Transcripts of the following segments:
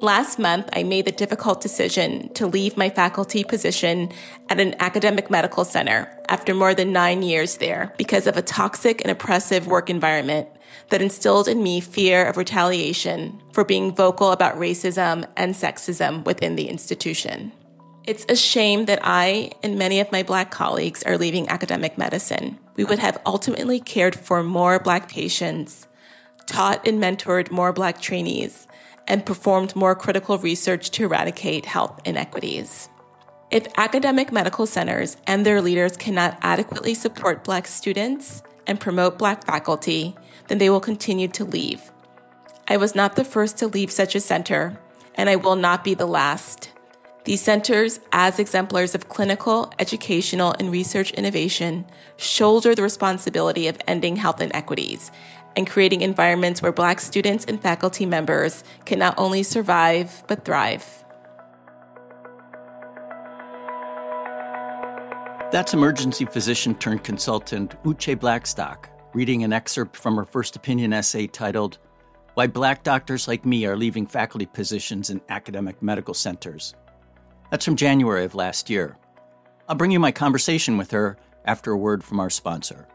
Last month, I made the difficult decision to leave my faculty position at an academic medical center after more than nine years there because of a toxic and oppressive work environment that instilled in me fear of retaliation for being vocal about racism and sexism within the institution. It's a shame that I and many of my Black colleagues are leaving academic medicine. We would have ultimately cared for more Black patients, taught and mentored more Black trainees, and performed more critical research to eradicate health inequities. If academic medical centers and their leaders cannot adequately support Black students and promote Black faculty, then they will continue to leave. I was not the first to leave such a center, and I will not be the last. These centers, as exemplars of clinical, educational, and research innovation, shoulder the responsibility of ending health inequities and creating environments where Black students and faculty members can not only survive, but thrive. That's emergency physician turned consultant Uche Blackstock reading an excerpt from her first opinion essay titled Why Black Doctors Like Me Are Leaving Faculty Positions in Academic Medical Centers. That's from January of last year. I'll bring you my conversation with her after a word from our sponsor.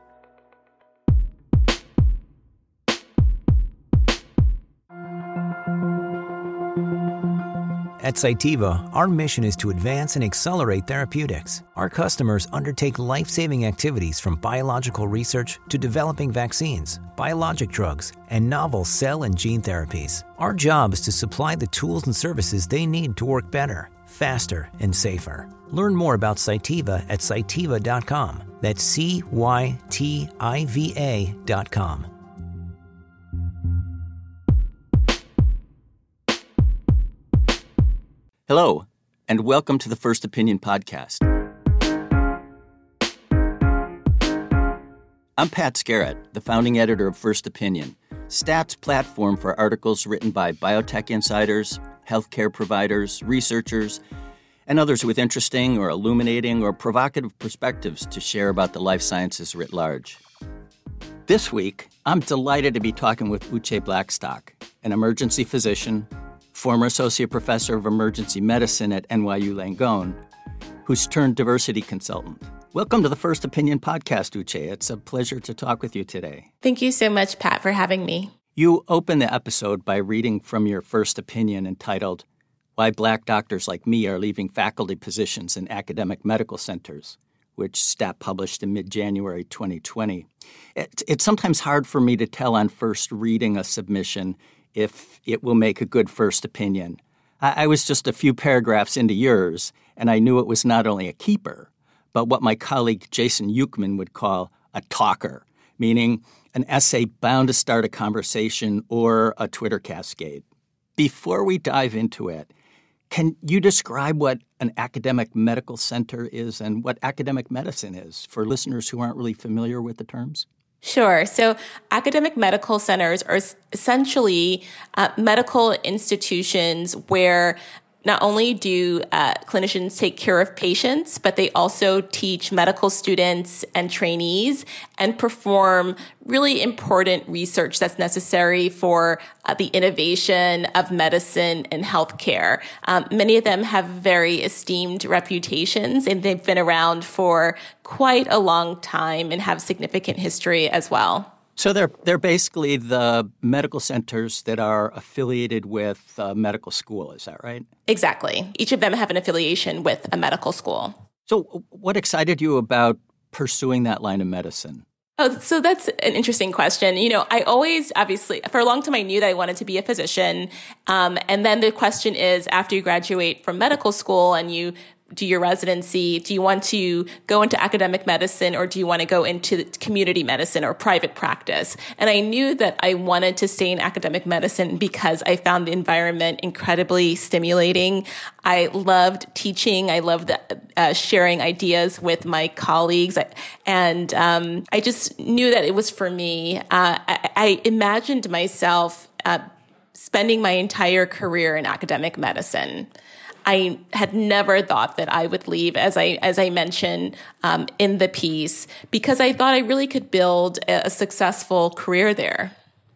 At Cytiva, our mission is to advance and accelerate therapeutics. Our customers undertake life saving activities from biological research to developing vaccines, biologic drugs, and novel cell and gene therapies. Our job is to supply the tools and services they need to work better, faster, and safer. Learn more about Cytiva at cytiva.com. That's C Y T I V A.com. Hello, and welcome to the First Opinion Podcast. I'm Pat Skerrett, the founding editor of First Opinion, Stat's platform for articles written by biotech insiders, healthcare providers, researchers, and others with interesting or illuminating or provocative perspectives to share about the life sciences writ large. This week, I'm delighted to be talking with Uche Blackstock, an emergency physician, former associate professor of emergency medicine at NYU Langone, who's turned diversity consultant. Welcome to the First Opinion podcast, Uche. It's a pleasure to talk with you today. Thank you so much, Pat, for having me. You open the episode by reading from your first opinion entitled, Why Black Doctors Like Me Are Leaving Faculty Positions in Academic Medical Centers, which STAT published in mid January 2020. it's sometimes hard for me to tell on first reading a submission if it will make a good first opinion. I, I was just a few paragraphs into yours, and I knew it was not only a keeper, but what my colleague Jason Ukman would call a talker, meaning an essay bound to start a conversation or a Twitter cascade. Before we dive into it, can you describe what an academic medical center is and what academic medicine is for listeners who aren't really familiar with the terms? Sure. So academic medical centers are essentially uh, medical institutions where not only do uh, clinicians take care of patients, but they also teach medical students and trainees and perform really important research that's necessary for uh, the innovation of medicine and healthcare. Um, many of them have very esteemed reputations and they've been around for quite a long time and have significant history as well. So they're they're basically the medical centers that are affiliated with a medical school. Is that right? Exactly. Each of them have an affiliation with a medical school. So, what excited you about pursuing that line of medicine? Oh, so that's an interesting question. You know, I always, obviously, for a long time, I knew that I wanted to be a physician. Um, and then the question is, after you graduate from medical school and you do your residency? Do you want to go into academic medicine or do you want to go into community medicine or private practice? And I knew that I wanted to stay in academic medicine because I found the environment incredibly stimulating. I loved teaching. I loved uh, sharing ideas with my colleagues. And um, I just knew that it was for me. Uh, I, I, imagined myself uh, spending my entire career in academic medicine. I had never thought that I would leave, as I as I mentioned um, in the piece, because I thought I really could build a, a successful career there.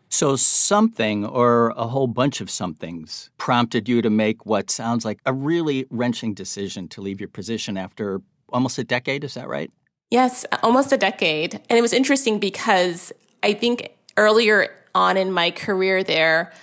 So, something or a whole bunch of somethings prompted you to make what sounds like a really wrenching decision to leave your position after almost a decade. Is that right? Yes, almost a decade. And it was interesting because I think earlier on in my career there,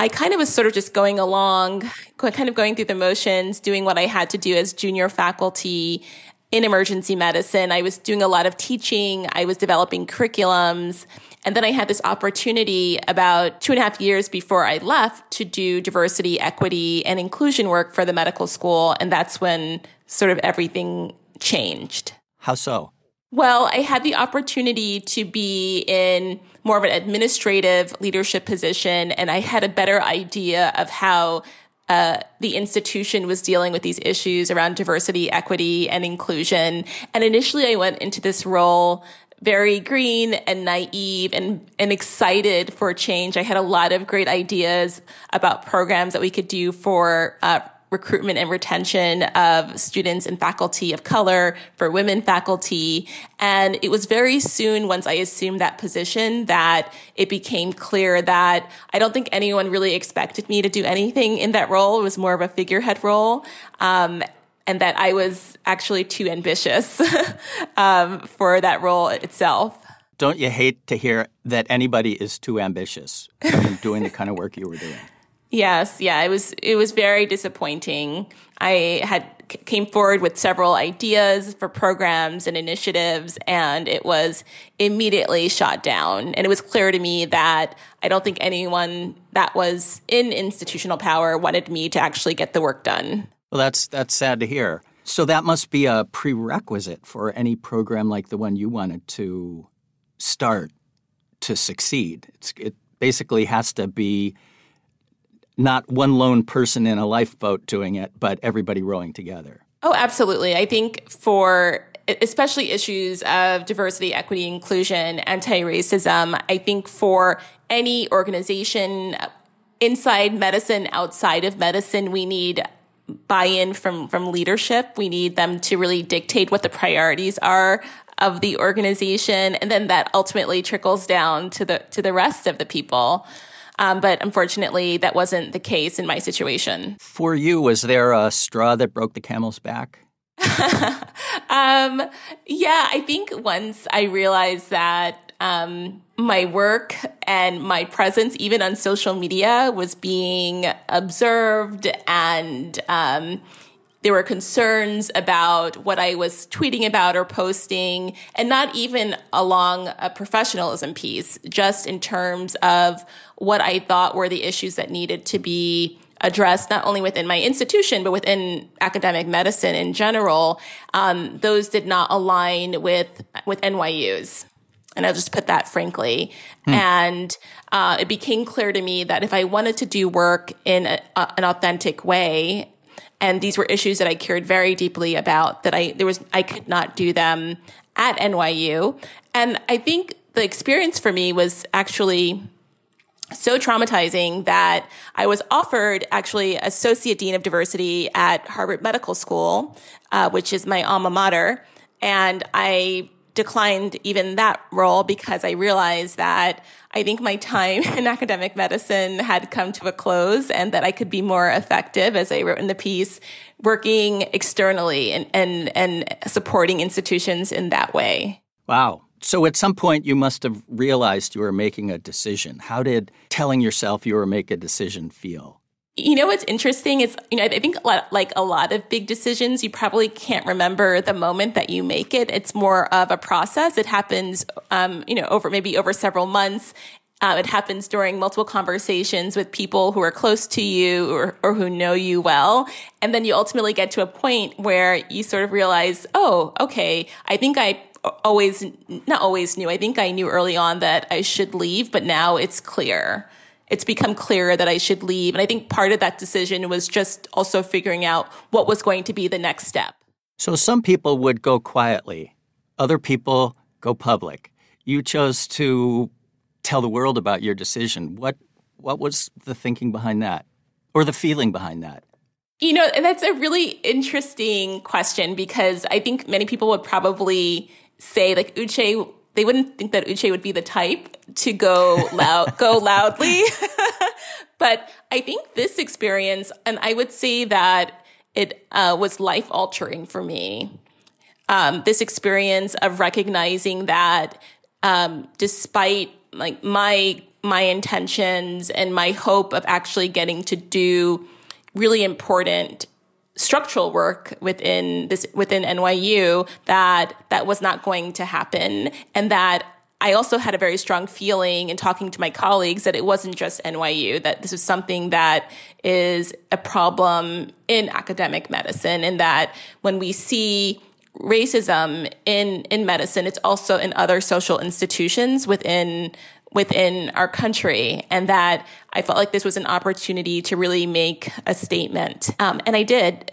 I kind of was sort of just going along, kind of going through the motions, doing what I had to do as junior faculty in emergency medicine. I was doing a lot of teaching. I was developing curriculums. And then I had this opportunity about two and a half years before I left to do diversity, equity, and inclusion work for the medical school. And that's when sort of everything changed. How so? Well, I had the opportunity to be in more of an administrative leadership position, and I had a better idea of how uh, the institution was dealing with these issues around diversity, equity, and inclusion. And initially, I went into this role very green and naive and, and excited for change. I had a lot of great ideas about programs that we could do for uh, recruitment and retention of students and faculty of color for women faculty. And it was very soon once I assumed that position that it became clear that I don't think anyone really expected me to do anything in that role. It was more of a figurehead role. Um, and that I was actually too ambitious um, for that role itself. Don't you hate to hear that anybody is too ambitious doing the kind of work you were doing? Yes, yeah, it was it was very disappointing. I had came forward with several ideas for programs and initiatives and it was immediately shot down and it was clear to me that I don't think anyone that was in institutional power wanted me to actually get the work done. Well, that's that's sad to hear. So that must be a prerequisite for any program like the one you wanted to start to succeed. It's, it basically has to be not one lone person in a lifeboat doing it, but everybody rowing together. Oh, absolutely. I think for especially issues of diversity, equity, inclusion, anti racism, I think for any organization uh, inside medicine, outside of medicine, we need buy-in from from leadership. We need them to really dictate what the priorities are of the organization, and then that ultimately trickles down to the to the rest of the people. Um, but unfortunately, that wasn't the case in my situation. For you, was there a straw that broke the camel's back? um, yeah, I think once I realized that um, my work and my presence, even on social media, was being observed and um, there were concerns about what I was tweeting about or posting, and not even along a professionalism piece, just in terms of what I thought were the issues that needed to be addressed, not only within my institution, but within academic medicine in general. Um, those did not align with, with NYU's. And I'll just put that frankly. Hmm. And uh, it became clear to me that if I wanted to do work in a, a, an authentic way and these were issues that I cared very deeply about that I there was I could not do them at NYU and I think the experience for me was actually so traumatizing that I was offered actually associate dean of diversity at Harvard Medical School, uh, which is my alma mater, and I declined even that role because I realized that I think my time in academic medicine had come to a close and that I could be more effective, as I wrote in the piece, working externally and, and, and supporting institutions in that way. Wow. So at some point, you must have realized you were making a decision. How did telling yourself you were make a decision feel? You know what's interesting is, you know, I think like a lot of big decisions, you probably can't remember the moment that you make it. It's more of a process. It happens, um, you know, over maybe over several months. Uh, it happens during multiple conversations with people who are close to you or, or who know you well. And then you ultimately get to a point where you sort of realize, oh, okay, I think I always, not always knew. I think I knew early on that I should leave, but now it's clear it's become clearer that I should leave. And I think part of that decision was just also figuring out what was going to be the next step. So some people would go quietly, other people go public. You chose to tell the world about your decision. What what was the thinking behind that? Or the feeling behind that? You know, that's a really interesting question because I think many people would probably say like Uche they wouldn't think that Uche would be the type to go loud, go loudly. but I think this experience, and I would say that it uh, was life altering for me. Um, this experience of recognizing that um, despite like my my intentions and my hope of actually getting to do really important structural work within this within NYU that that was not going to happen. And that I also had a very strong feeling in talking to my colleagues that it wasn't just NYU, that this is something that is a problem in academic medicine, and that when we see racism in, in medicine, it's also in other social institutions within within our country and that I felt like this was an opportunity to really make a statement. Um, and I did.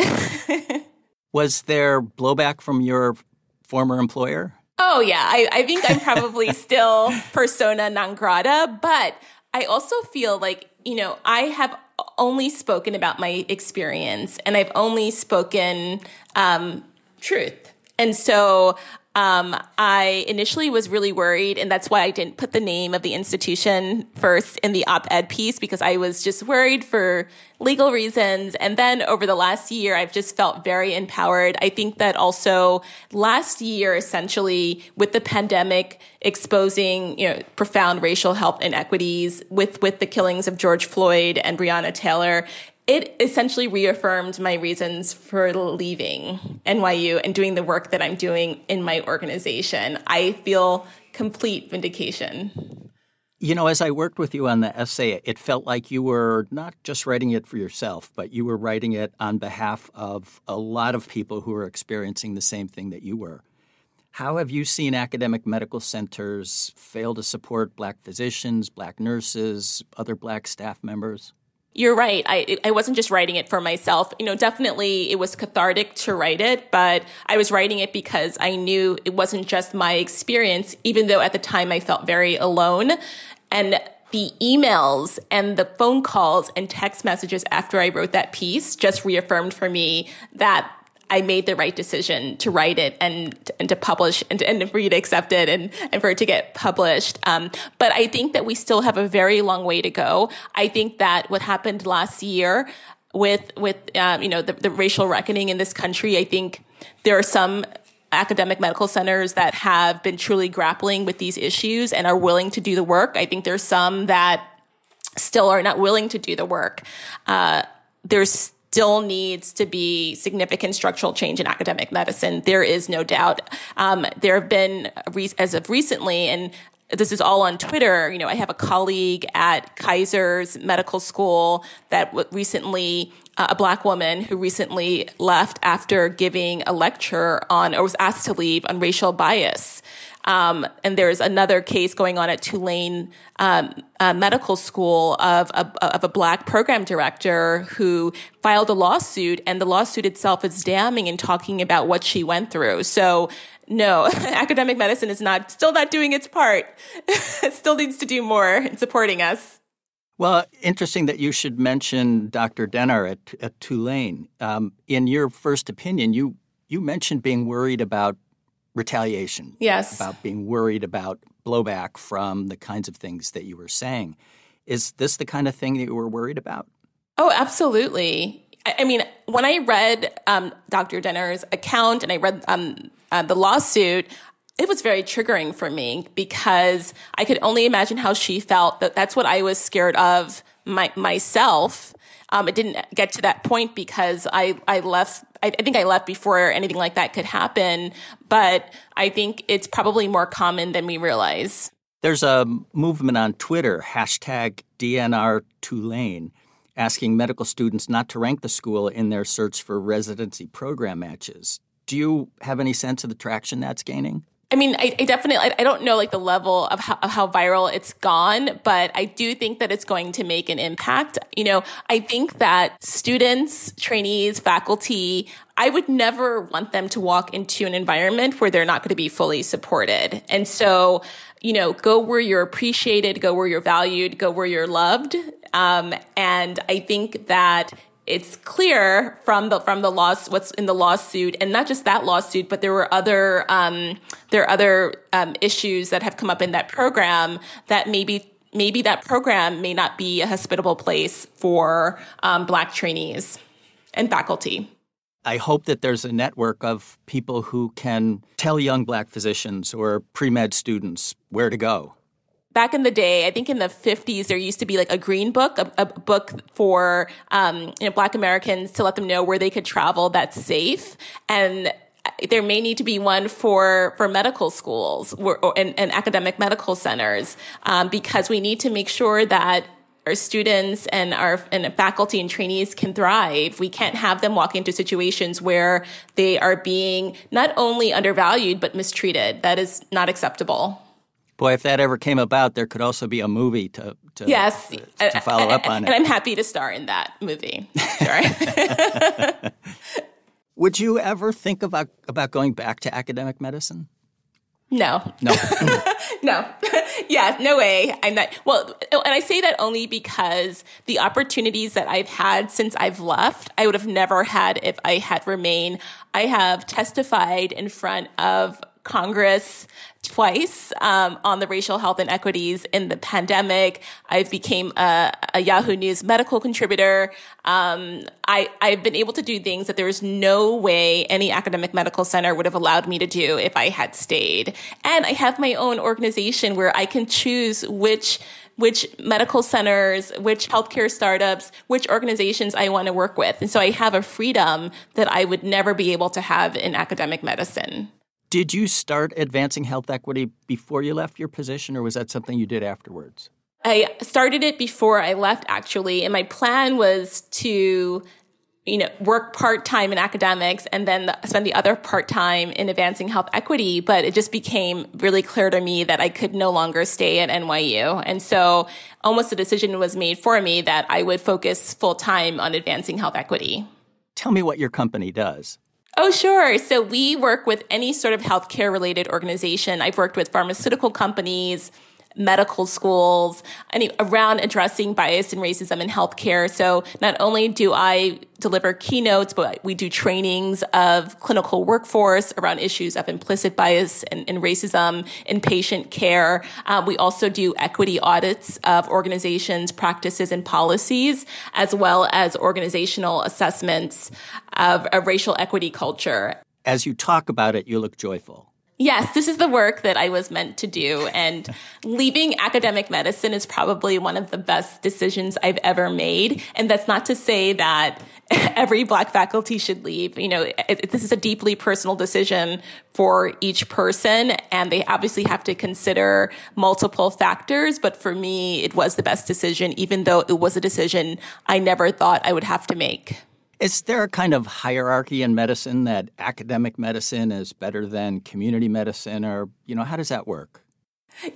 was there blowback from your former employer? Oh, yeah. I, I think I'm probably still persona non grata, but I also feel like, you know, I have only spoken about my experience and I've only spoken um, truth. And so um, I initially was really worried, and that's why I didn't put the name of the institution first in the op ed piece because I was just worried for legal reasons. And then over the last year, I've just felt very empowered. I think that also last year, essentially, with the pandemic exposing, you know, profound racial health inequities with, with the killings of George Floyd and Breonna Taylor, it essentially reaffirmed my reasons for leaving NYU and doing the work that I'm doing in my organization. I feel complete vindication. You know, as I worked with you on the essay, it felt like you were not just writing it for yourself, but you were writing it on behalf of a lot of people who are experiencing the same thing that you were. How have you seen academic medical centers fail to support black physicians, black nurses, other black staff members? You're right. I I wasn't just writing it for myself. You know, definitely it was cathartic to write it, but I was writing it because I knew it wasn't just my experience, even though at the time I felt very alone. And the emails and the phone calls and text messages after I wrote that piece just reaffirmed for me that I made the right decision to write it and and to publish and, and for you to accept it and, and for it to get published. Um, but I think that we still have a very long way to go. I think that what happened last year with with um, you know the, the racial reckoning in this country, I think there are some academic medical centers that have been truly grappling with these issues and are willing to do the work. I think there's some that still are not willing to do the work. Uh, there's still needs to be significant structural change in academic medicine. There is no doubt. Um, there have been, as of recently, and this is all on Twitter. You know, I have a colleague at Kaiser's medical school that recently, uh, a black woman who recently left after giving a lecture on, or was asked to leave on racial bias. Um, and there's another case going on at Tulane um, uh, Medical School of a, of a black program director who filed a lawsuit, and the lawsuit itself is damning in talking about what she went through. So no, academic medicine is not still not doing its part. it still needs to do more in supporting us. Well, interesting that you should mention Dr. Dennar at, at Tulane. Um, in your first opinion, you you mentioned being worried about retaliation. Yes. About being worried about blowback from the kinds of things that you were saying. Is this the kind of thing that you were worried about? Oh, absolutely. I, I mean, when I read um, Dr. Dennar's account and I read um, uh, the lawsuit, it was very triggering for me because I could only imagine how she felt. That that's what I was scared of my, myself. Um, it didn't get to that point because I, I left, I, I think I left before anything like that could happen. But I think it's probably more common than we realize. There's a movement on Twitter, hashtag DNR Tulane, asking medical students not to rank the school in their search for residency program matches. Do you have any sense of the traction that's gaining? I mean, I, I definitely, I, don't know like the level of how, of how, viral it's gone, but I do think that it's going to make an impact. You know, I think that students, trainees, faculty, I would never want them to walk into an environment where they're not going to be fully supported. And so, you know, go where you're appreciated, go where you're valued, go where you're loved. Um, and I think that it's clear from the from the loss what's in the lawsuit, and not just that lawsuit, but there were other um, there are other um, issues that have come up in that program that maybe maybe that program may not be a hospitable place for um, Black trainees and faculty. I hope that there's a network of people who can tell young Black physicians or pre med students where to go back in the day, I think in the 50s, there used to be like a green book, a, a book for um, you know, Black Americans to let them know where they could travel that's safe. And there may need to be one for for medical schools or, or and, and, academic medical centers um, because we need to make sure that our students and our and faculty and trainees can thrive. We can't have them walk into situations where they are being not only undervalued but mistreated. That is not acceptable. Boy, if that ever came about, there could also be a movie to, to yes to, to follow up on and it. And I'm happy to star in that movie. Sure. Would you ever think about about going back to academic medicine? No. No. no. yeah, no way. I'm not. Well, and I say that only because the opportunities that I've had since I've left, I would have never had if I had remained. I have testified in front of Congress twice um, on the racial health inequities in the pandemic. I became a, a Yahoo News medical contributor. Um, I, I've been able to do things that there is no way any academic medical center would have allowed me to do if I had stayed. And I have my own organization where I can choose which which medical centers, which healthcare startups, which organizations I want to work with. And so I have a freedom that I would never be able to have in academic medicine. Did you start advancing health equity before you left your position, or was that something you did afterwards? I started it before I left, actually, and my plan was to you know, work part time in academics and then spend the other part time in advancing health equity. But it just became really clear to me that I could no longer stay at NYU. And so almost a decision was made for me that I would focus full time on advancing health equity. Tell me what your company does. Oh, sure. So we work with any sort of healthcare related organization. I've worked with pharmaceutical companies, medical schools, any, around addressing bias and racism in healthcare. So not only do I deliver keynotes, but we do trainings of clinical workforce around issues of implicit bias and, and racism in patient care. Um, we also do equity audits of organizations, practices, and policies, as well as organizational assessments of a racial equity culture. As you talk about it, you look joyful. Yes, this is the work that I was meant to do. And leaving academic medicine is probably one of the best decisions I've ever made. And that's not to say that every Black faculty should leave. You know, it, it, this is a deeply personal decision for each person. And they obviously have to consider multiple factors. But for me, it was the best decision, even though it was a decision I never thought I would have to make. Is there a kind of hierarchy in medicine that academic medicine is better than community medicine, or you know, how does that work?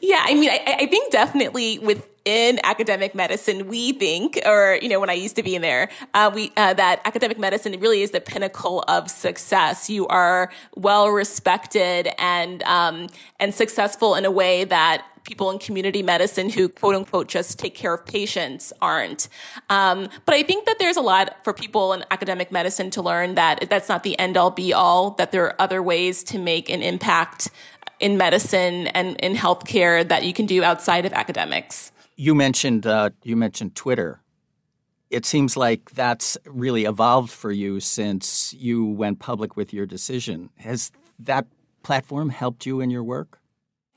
Yeah, I mean, I, I think definitely within academic medicine, we think, or you know, when I used to be in there, uh, we uh, that academic medicine really is the pinnacle of success. You are well respected and um, and successful in a way that people in community medicine who quote unquote just take care of patients aren't. Um, but I think that there's a lot for people in academic medicine to learn that that's not the end all be all, that there are other ways to make an impact in medicine and in healthcare that you can do outside of academics. You mentioned uh, you mentioned Twitter. It seems like that's really evolved for you since you went public with your decision. Has that platform helped you in your work?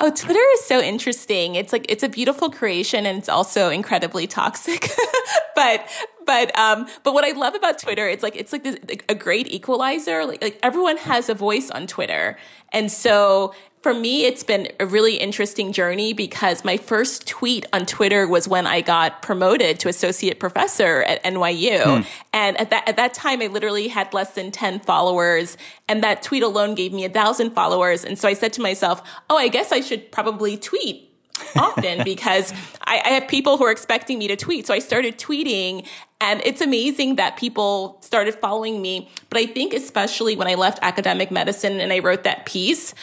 Oh, Twitter is so interesting. It's like it's a beautiful creation and it's also incredibly toxic. but but um but what I love about Twitter, it's like it's like, this, a great equalizer. Like, like everyone has a voice on Twitter. And so for me, it's been a really interesting journey because my first tweet on Twitter was when I got promoted to associate professor at NYU. Hmm. And at that, at that time, I literally had less than 10 followers. And that tweet alone gave me a thousand followers. And so I said to myself, oh, I guess I should probably tweet often because I, I have people who are expecting me to tweet. So I started tweeting and it's amazing that people started following me. But I think especially when I left academic medicine and I wrote that piece,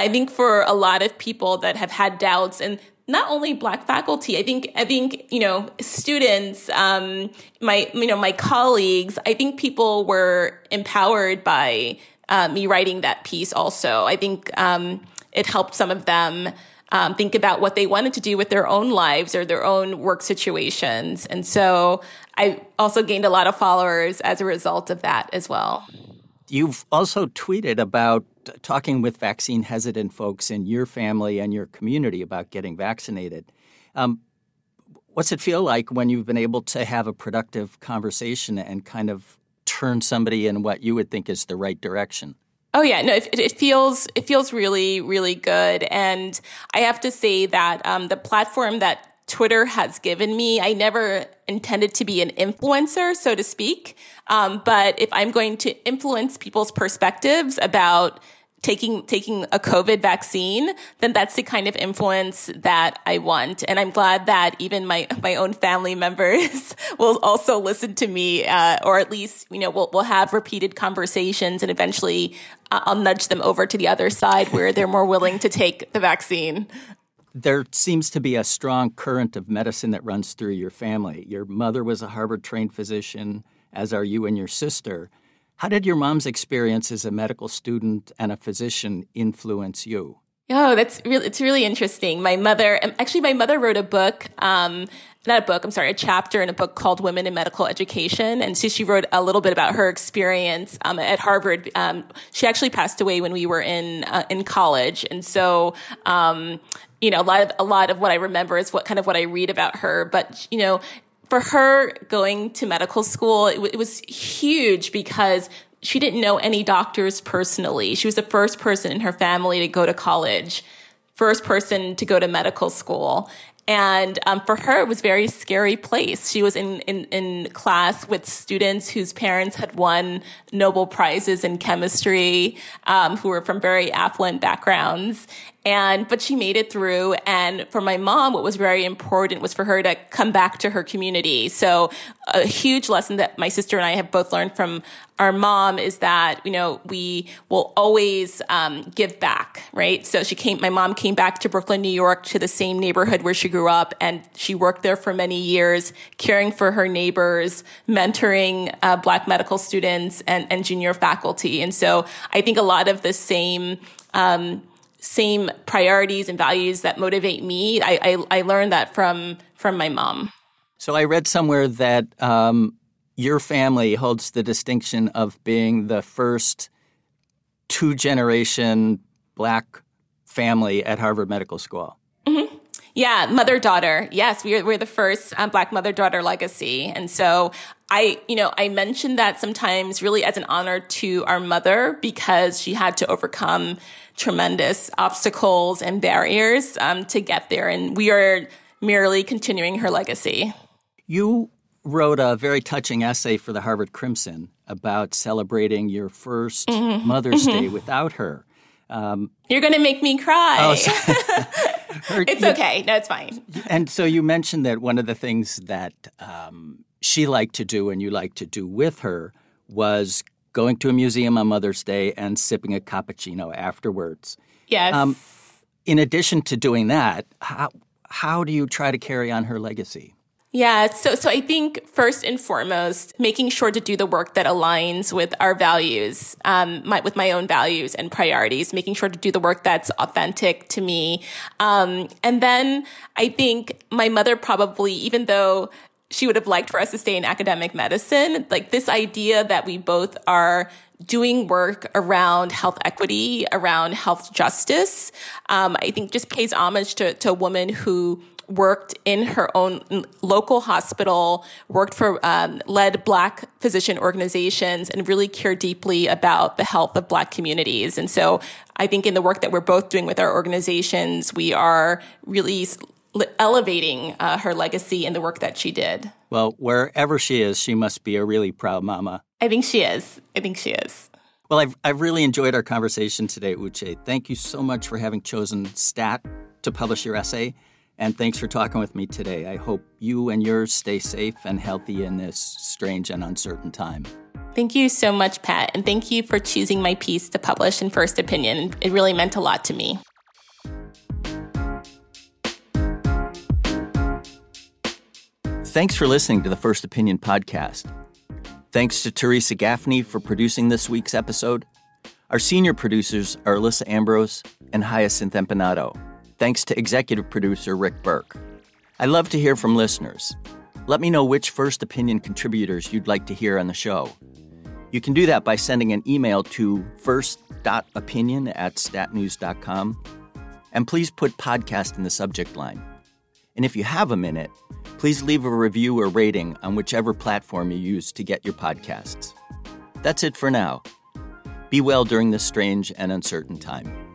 I think for a lot of people that have had doubts and not only black faculty i think i think you know students um my you know my colleagues i think people were empowered by uh, me writing that piece also. I think um it helped some of them um, think about what they wanted to do with their own lives or their own work situations. And so i also gained a lot of followers as a result of that as well. You've also tweeted about talking with vaccine hesitant folks in your family and your community about getting vaccinated. Um, what's it feel like when you've been able to have a productive conversation and kind of turn somebody in what you would think is the right direction? Oh yeah, no, it, it, feels it feels really really good, and I have to say that um, the platform that Twitter has given me. I never intended to be an influencer, so to speak. Um, but if I'm going to influence people's perspectives about taking taking a COVID vaccine, then that's the kind of influence that I want. And I'm glad that even my my own family members will also listen to me, uh, or at least you know we'll we'll have repeated conversations, and eventually uh, I'll nudge them over to the other side where they're more willing to take the vaccine there seems to be a strong current of medicine that runs through your family. Your mother was a Harvard trained physician, as are you and your sister. How did your mom's experience as a medical student and a physician influence you? Oh, that's really it's really interesting. My mother, um, actually, my mother wrote a book, um, not a book. I'm sorry, a chapter in a book called "Women in Medical Education," and so she wrote a little bit about her experience um, at Harvard. Um, she actually passed away when we were in uh, in college, and so um, you know, a lot of, a lot of what I remember is what kind of what I read about her. But, you know, for her going to medical school, it, w- it was huge because she didn't know any doctors personally. She was the first person in her family to go to college, first person to go to medical school. And um, for her, it was a very scary place. She was in, in, in class with students whose parents had won Nobel Prizes in chemistry, um, who were from very affluent backgrounds. And, but she made it through. And for my mom, what was very important was for her to come back to her community. So a huge lesson that my sister and I have both learned from our mom is that, you know, we will always, um, give back, right? So she came, my mom came back to Brooklyn, New York to the same neighborhood where she grew up and she worked there for many years, caring for her neighbors, mentoring, uh, black medical students and, and junior faculty. And so I think a lot of the same, um, same priorities and values that motivate me. I, I, I learned that from from my mom. So I read somewhere that um, your family holds the distinction of being the first two generation black family at Harvard Medical School. Yeah, mother daughter. Yes, we're we're the first um, black mother daughter legacy, and so I, you know, I mentioned that sometimes really as an honor to our mother because she had to overcome tremendous obstacles and barriers um, to get there. And we are merely continuing her legacy. You wrote a very touching essay for the Harvard Crimson about celebrating your 1st mm-hmm. Mother's mm-hmm. Day without her. Um, You're going to make me cry. Oh, her, it's okay. No, it's fine. And so you mentioned that one of the things that um, she liked to do and you liked to do with her was going to a museum on Mother's Day and sipping a cappuccino afterwards. Yes. Um, in addition to doing that, how, how do you try to carry on her legacy? Yeah, so so I think first and foremost, making sure to do the work that aligns with our values, um, my, with my own values and priorities. Making sure to do the work that's authentic to me, um, and then I think my mother probably, even though she would have liked for us to stay in academic medicine. Like this idea that we both are doing work around health equity, around health justice, um, I think just pays homage to, to a woman who worked in her own local hospital, worked for, um, led Black physician organizations, and really cared deeply about the health of Black communities. And so I think in the work that we're both doing with our organizations, we are really elevating uh, her legacy and the work that she did. Well, wherever she is, she must be a really proud mama. I think she is. I think she is. Well, I've, I've really enjoyed our conversation today, Uche. Thank you so much for having chosen STAT to publish your essay. And thanks for talking with me today. I hope you and yours stay safe and healthy in this strange and uncertain time. Thank you so much, Pat. And thank you for choosing my piece to publish in First Opinion. It really meant a lot to me. Thanks for listening to the First Opinion podcast. Thanks to Theresa Gaffney for producing this week's episode. Our senior producers are Alissa Ambrose and Hyacinth Empinado. Thanks to executive producer Rick Berke. I love to hear from listeners. Let me know which First Opinion contributors you'd like to hear on the show. You can do that by sending an email to first.opinion at statnews.com. And please put podcast in the subject line. And if you have a minute, please leave a review or rating on whichever platform you use to get your podcasts. That's it for now. Be well during this strange and uncertain time.